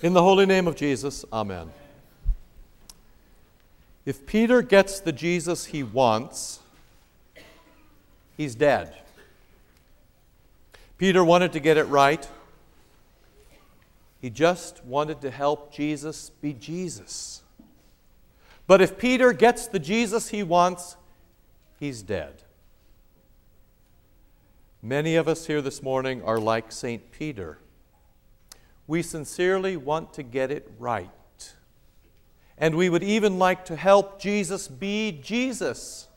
In the holy name of Jesus, amen. If Peter gets the Jesus he wants, he's dead. Peter wanted to get it right. He just wanted to help Jesus be Jesus. But if Peter gets the Jesus he wants, he's dead. Many of us here this morning are like St. Peter. We sincerely want to get it right. And we would even like to help Jesus be Jesus.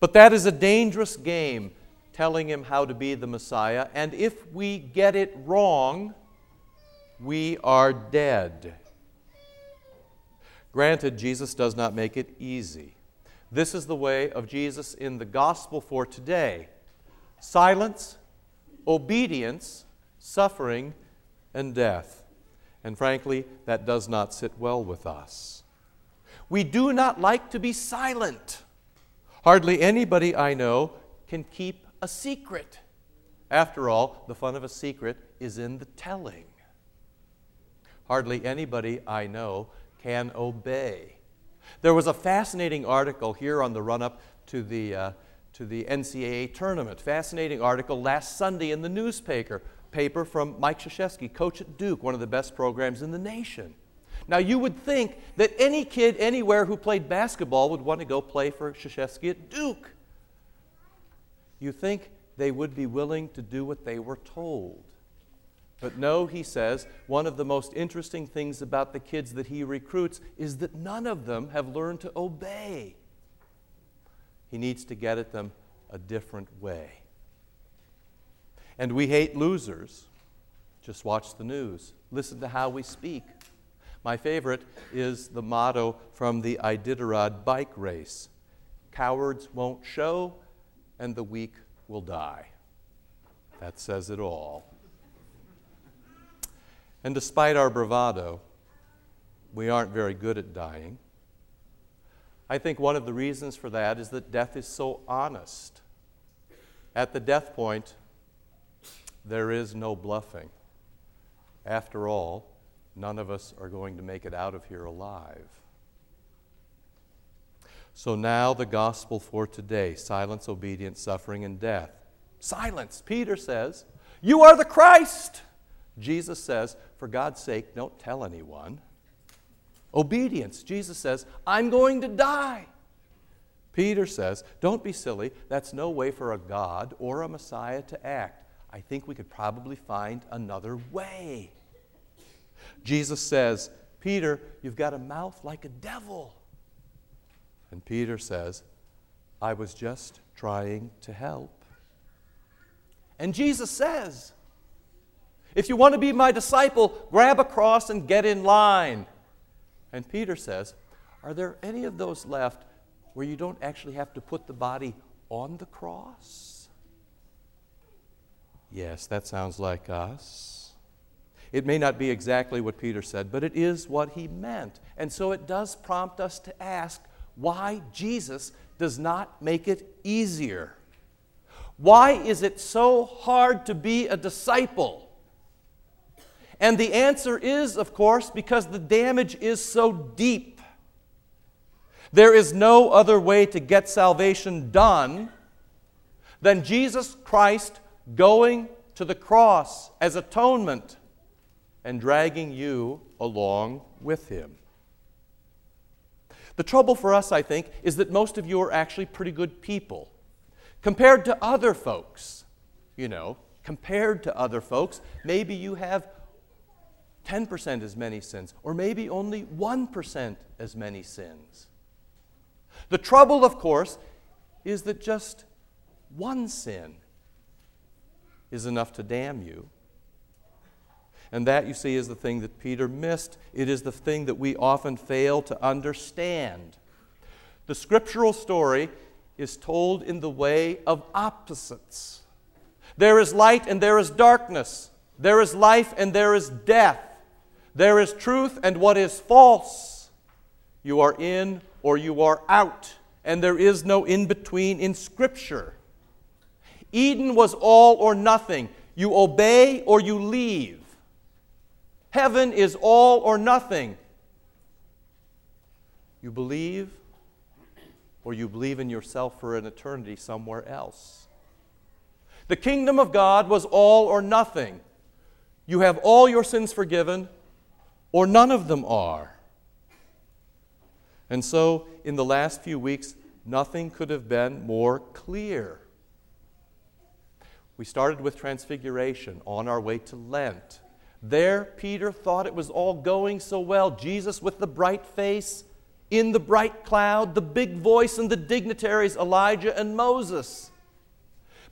But that is a dangerous game, telling him how to be the Messiah. And if we get it wrong, we are dead. Granted, Jesus does not make it easy. This is the way of Jesus in the gospel for today silence, obedience, suffering, and death. And frankly, that does not sit well with us. We do not like to be silent. Hardly anybody I know can keep a secret. After all, the fun of a secret is in the telling. Hardly anybody I know can obey. There was a fascinating article here on the run up to the, uh, to the NCAA tournament. Fascinating article last Sunday in the newspaper paper from Mike Krzyzewski, coach at Duke, one of the best programs in the nation. Now, you would think that any kid anywhere who played basketball would want to go play for Krzyzewski at Duke. You think they would be willing to do what they were told. But no, he says, one of the most interesting things about the kids that he recruits is that none of them have learned to obey. He needs to get at them a different way. And we hate losers. Just watch the news, listen to how we speak. My favorite is the motto from the Iditarod bike race Cowards won't show, and the weak will die. That says it all. And despite our bravado, we aren't very good at dying. I think one of the reasons for that is that death is so honest. At the death point, there is no bluffing. After all, none of us are going to make it out of here alive. So now the gospel for today silence, obedience, suffering, and death. Silence, Peter says, You are the Christ. Jesus says, For God's sake, don't tell anyone. Obedience, Jesus says, I'm going to die. Peter says, Don't be silly. That's no way for a God or a Messiah to act. I think we could probably find another way. Jesus says, Peter, you've got a mouth like a devil. And Peter says, I was just trying to help. And Jesus says, if you want to be my disciple, grab a cross and get in line. And Peter says, Are there any of those left where you don't actually have to put the body on the cross? Yes, that sounds like us. It may not be exactly what Peter said, but it is what he meant. And so it does prompt us to ask why Jesus does not make it easier. Why is it so hard to be a disciple? And the answer is, of course, because the damage is so deep. There is no other way to get salvation done than Jesus Christ going to the cross as atonement and dragging you along with him. The trouble for us, I think, is that most of you are actually pretty good people. Compared to other folks, you know, compared to other folks, maybe you have 10% as many sins, or maybe only 1% as many sins. The trouble, of course, is that just one sin is enough to damn you. And that, you see, is the thing that Peter missed. It is the thing that we often fail to understand. The scriptural story is told in the way of opposites. There is light and there is darkness. There is life and there is death. There is truth and what is false. You are in or you are out, and there is no in between in Scripture. Eden was all or nothing. You obey or you leave. Heaven is all or nothing. You believe, or you believe in yourself for an eternity somewhere else. The kingdom of God was all or nothing. You have all your sins forgiven, or none of them are. And so, in the last few weeks, nothing could have been more clear. We started with Transfiguration on our way to Lent. There, Peter thought it was all going so well. Jesus with the bright face, in the bright cloud, the big voice, and the dignitaries Elijah and Moses.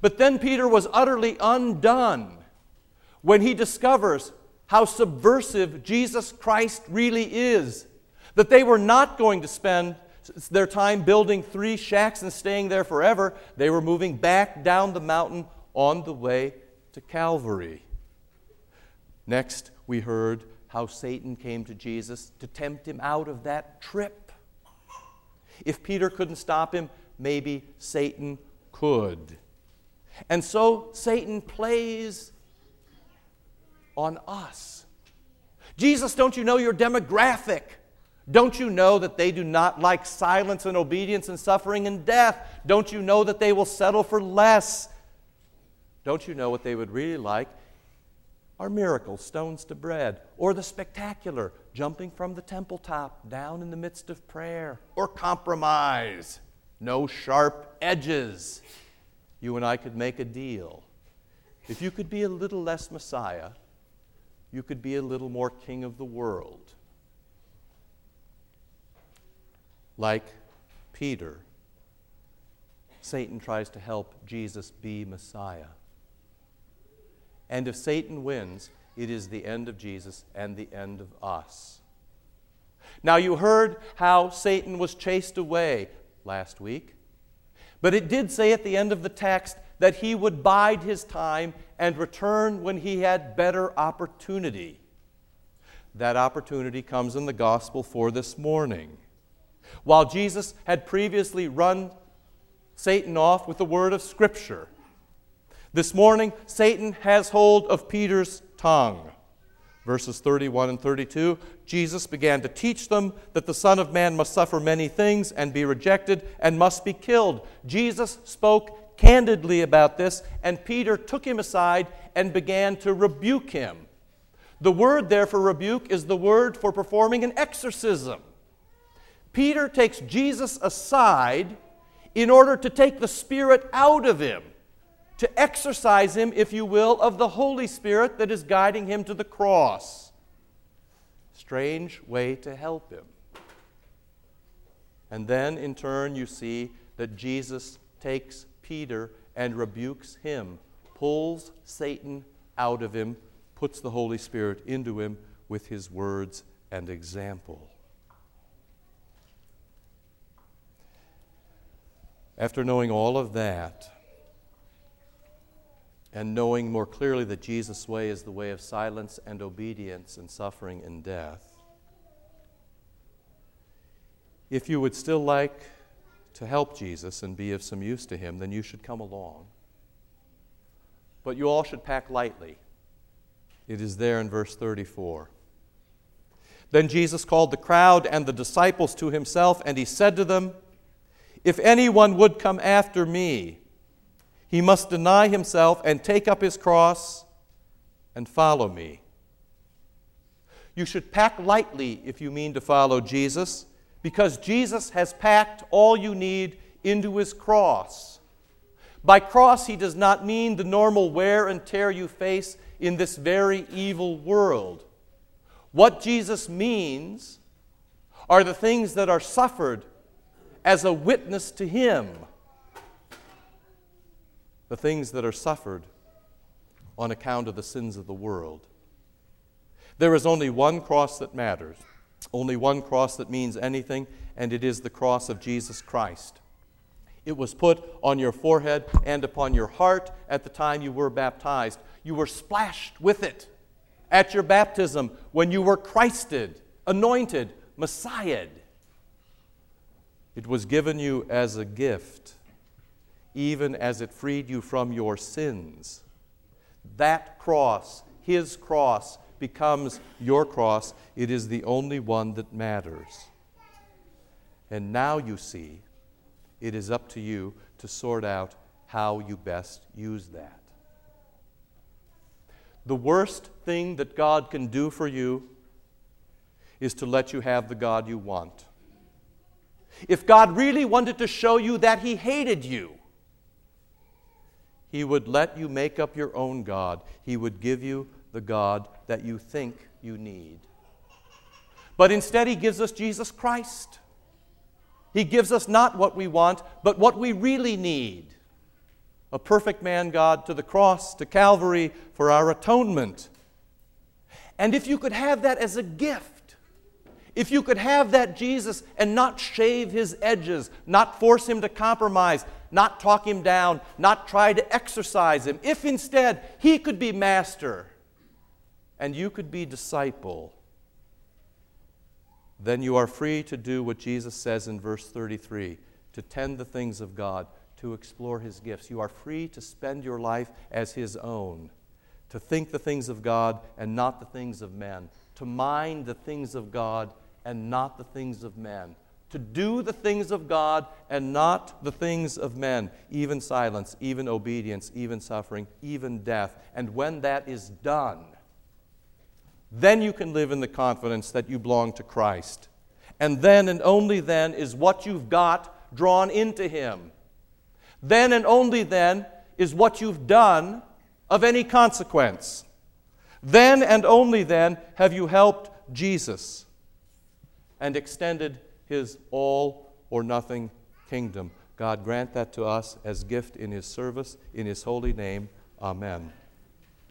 But then Peter was utterly undone when he discovers how subversive Jesus Christ really is. That they were not going to spend their time building three shacks and staying there forever. They were moving back down the mountain on the way to Calvary. Next, we heard how Satan came to Jesus to tempt him out of that trip. If Peter couldn't stop him, maybe Satan could. And so Satan plays on us. Jesus, don't you know your demographic? Don't you know that they do not like silence and obedience and suffering and death? Don't you know that they will settle for less? Don't you know what they would really like? Are miracles, stones to bread, or the spectacular, jumping from the temple top down in the midst of prayer, or compromise, no sharp edges. You and I could make a deal. If you could be a little less Messiah, you could be a little more king of the world. Like Peter, Satan tries to help Jesus be Messiah. And if Satan wins, it is the end of Jesus and the end of us. Now, you heard how Satan was chased away last week, but it did say at the end of the text that he would bide his time and return when he had better opportunity. That opportunity comes in the gospel for this morning. While Jesus had previously run Satan off with the word of Scripture, this morning Satan has hold of Peter's tongue. Verses 31 and 32 Jesus began to teach them that the Son of Man must suffer many things and be rejected and must be killed. Jesus spoke candidly about this, and Peter took him aside and began to rebuke him. The word there for rebuke is the word for performing an exorcism. Peter takes Jesus aside in order to take the Spirit out of him, to exorcise him, if you will, of the Holy Spirit that is guiding him to the cross. Strange way to help him. And then, in turn, you see that Jesus takes Peter and rebukes him, pulls Satan out of him, puts the Holy Spirit into him with his words and example. After knowing all of that, and knowing more clearly that Jesus' way is the way of silence and obedience and suffering and death, if you would still like to help Jesus and be of some use to him, then you should come along. But you all should pack lightly. It is there in verse 34. Then Jesus called the crowd and the disciples to himself, and he said to them, If anyone would come after me, he must deny himself and take up his cross and follow me. You should pack lightly if you mean to follow Jesus because Jesus has packed all you need into his cross. By cross, he does not mean the normal wear and tear you face in this very evil world. What Jesus means are the things that are suffered as a witness to him, the things that are suffered on account of the sins of the world. There is only one cross that matters only one cross that means anything, and it is the cross of Jesus Christ. It was put on your forehead and upon your heart at the time you were baptized. You were splashed with it at your baptism when you were Christed, anointed, Messiahed. It was given you as a gift, even as it freed you from your sins. That cross, His cross, becomes your cross. It is the only one that matters. And now you see, it is up to you to sort out how you best use that. The worst thing that God can do for you is to let you have the God you want. If God really wanted to show you that He hated you, He would let you make up your own God. He would give you the God that you think you need. But instead, He gives us Jesus Christ. He gives us not what we want, but what we really need a perfect man God to the cross, to Calvary for our atonement. And if you could have that as a gift, if you could have that Jesus and not shave his edges, not force him to compromise, not talk him down, not try to exorcise him, if instead he could be master and you could be disciple, then you are free to do what Jesus says in verse 33 to tend the things of God to explore His gifts. You are free to spend your life as His own, to think the things of God and not the things of men, to mind the things of God and not the things of men, to do the things of God and not the things of men, even silence, even obedience, even suffering, even death. And when that is done, then you can live in the confidence that you belong to Christ. And then and only then is what you've got drawn into Him. Then and only then is what you've done of any consequence. Then and only then have you helped Jesus and extended his all or nothing kingdom. God grant that to us as gift in his service, in his holy name. Amen.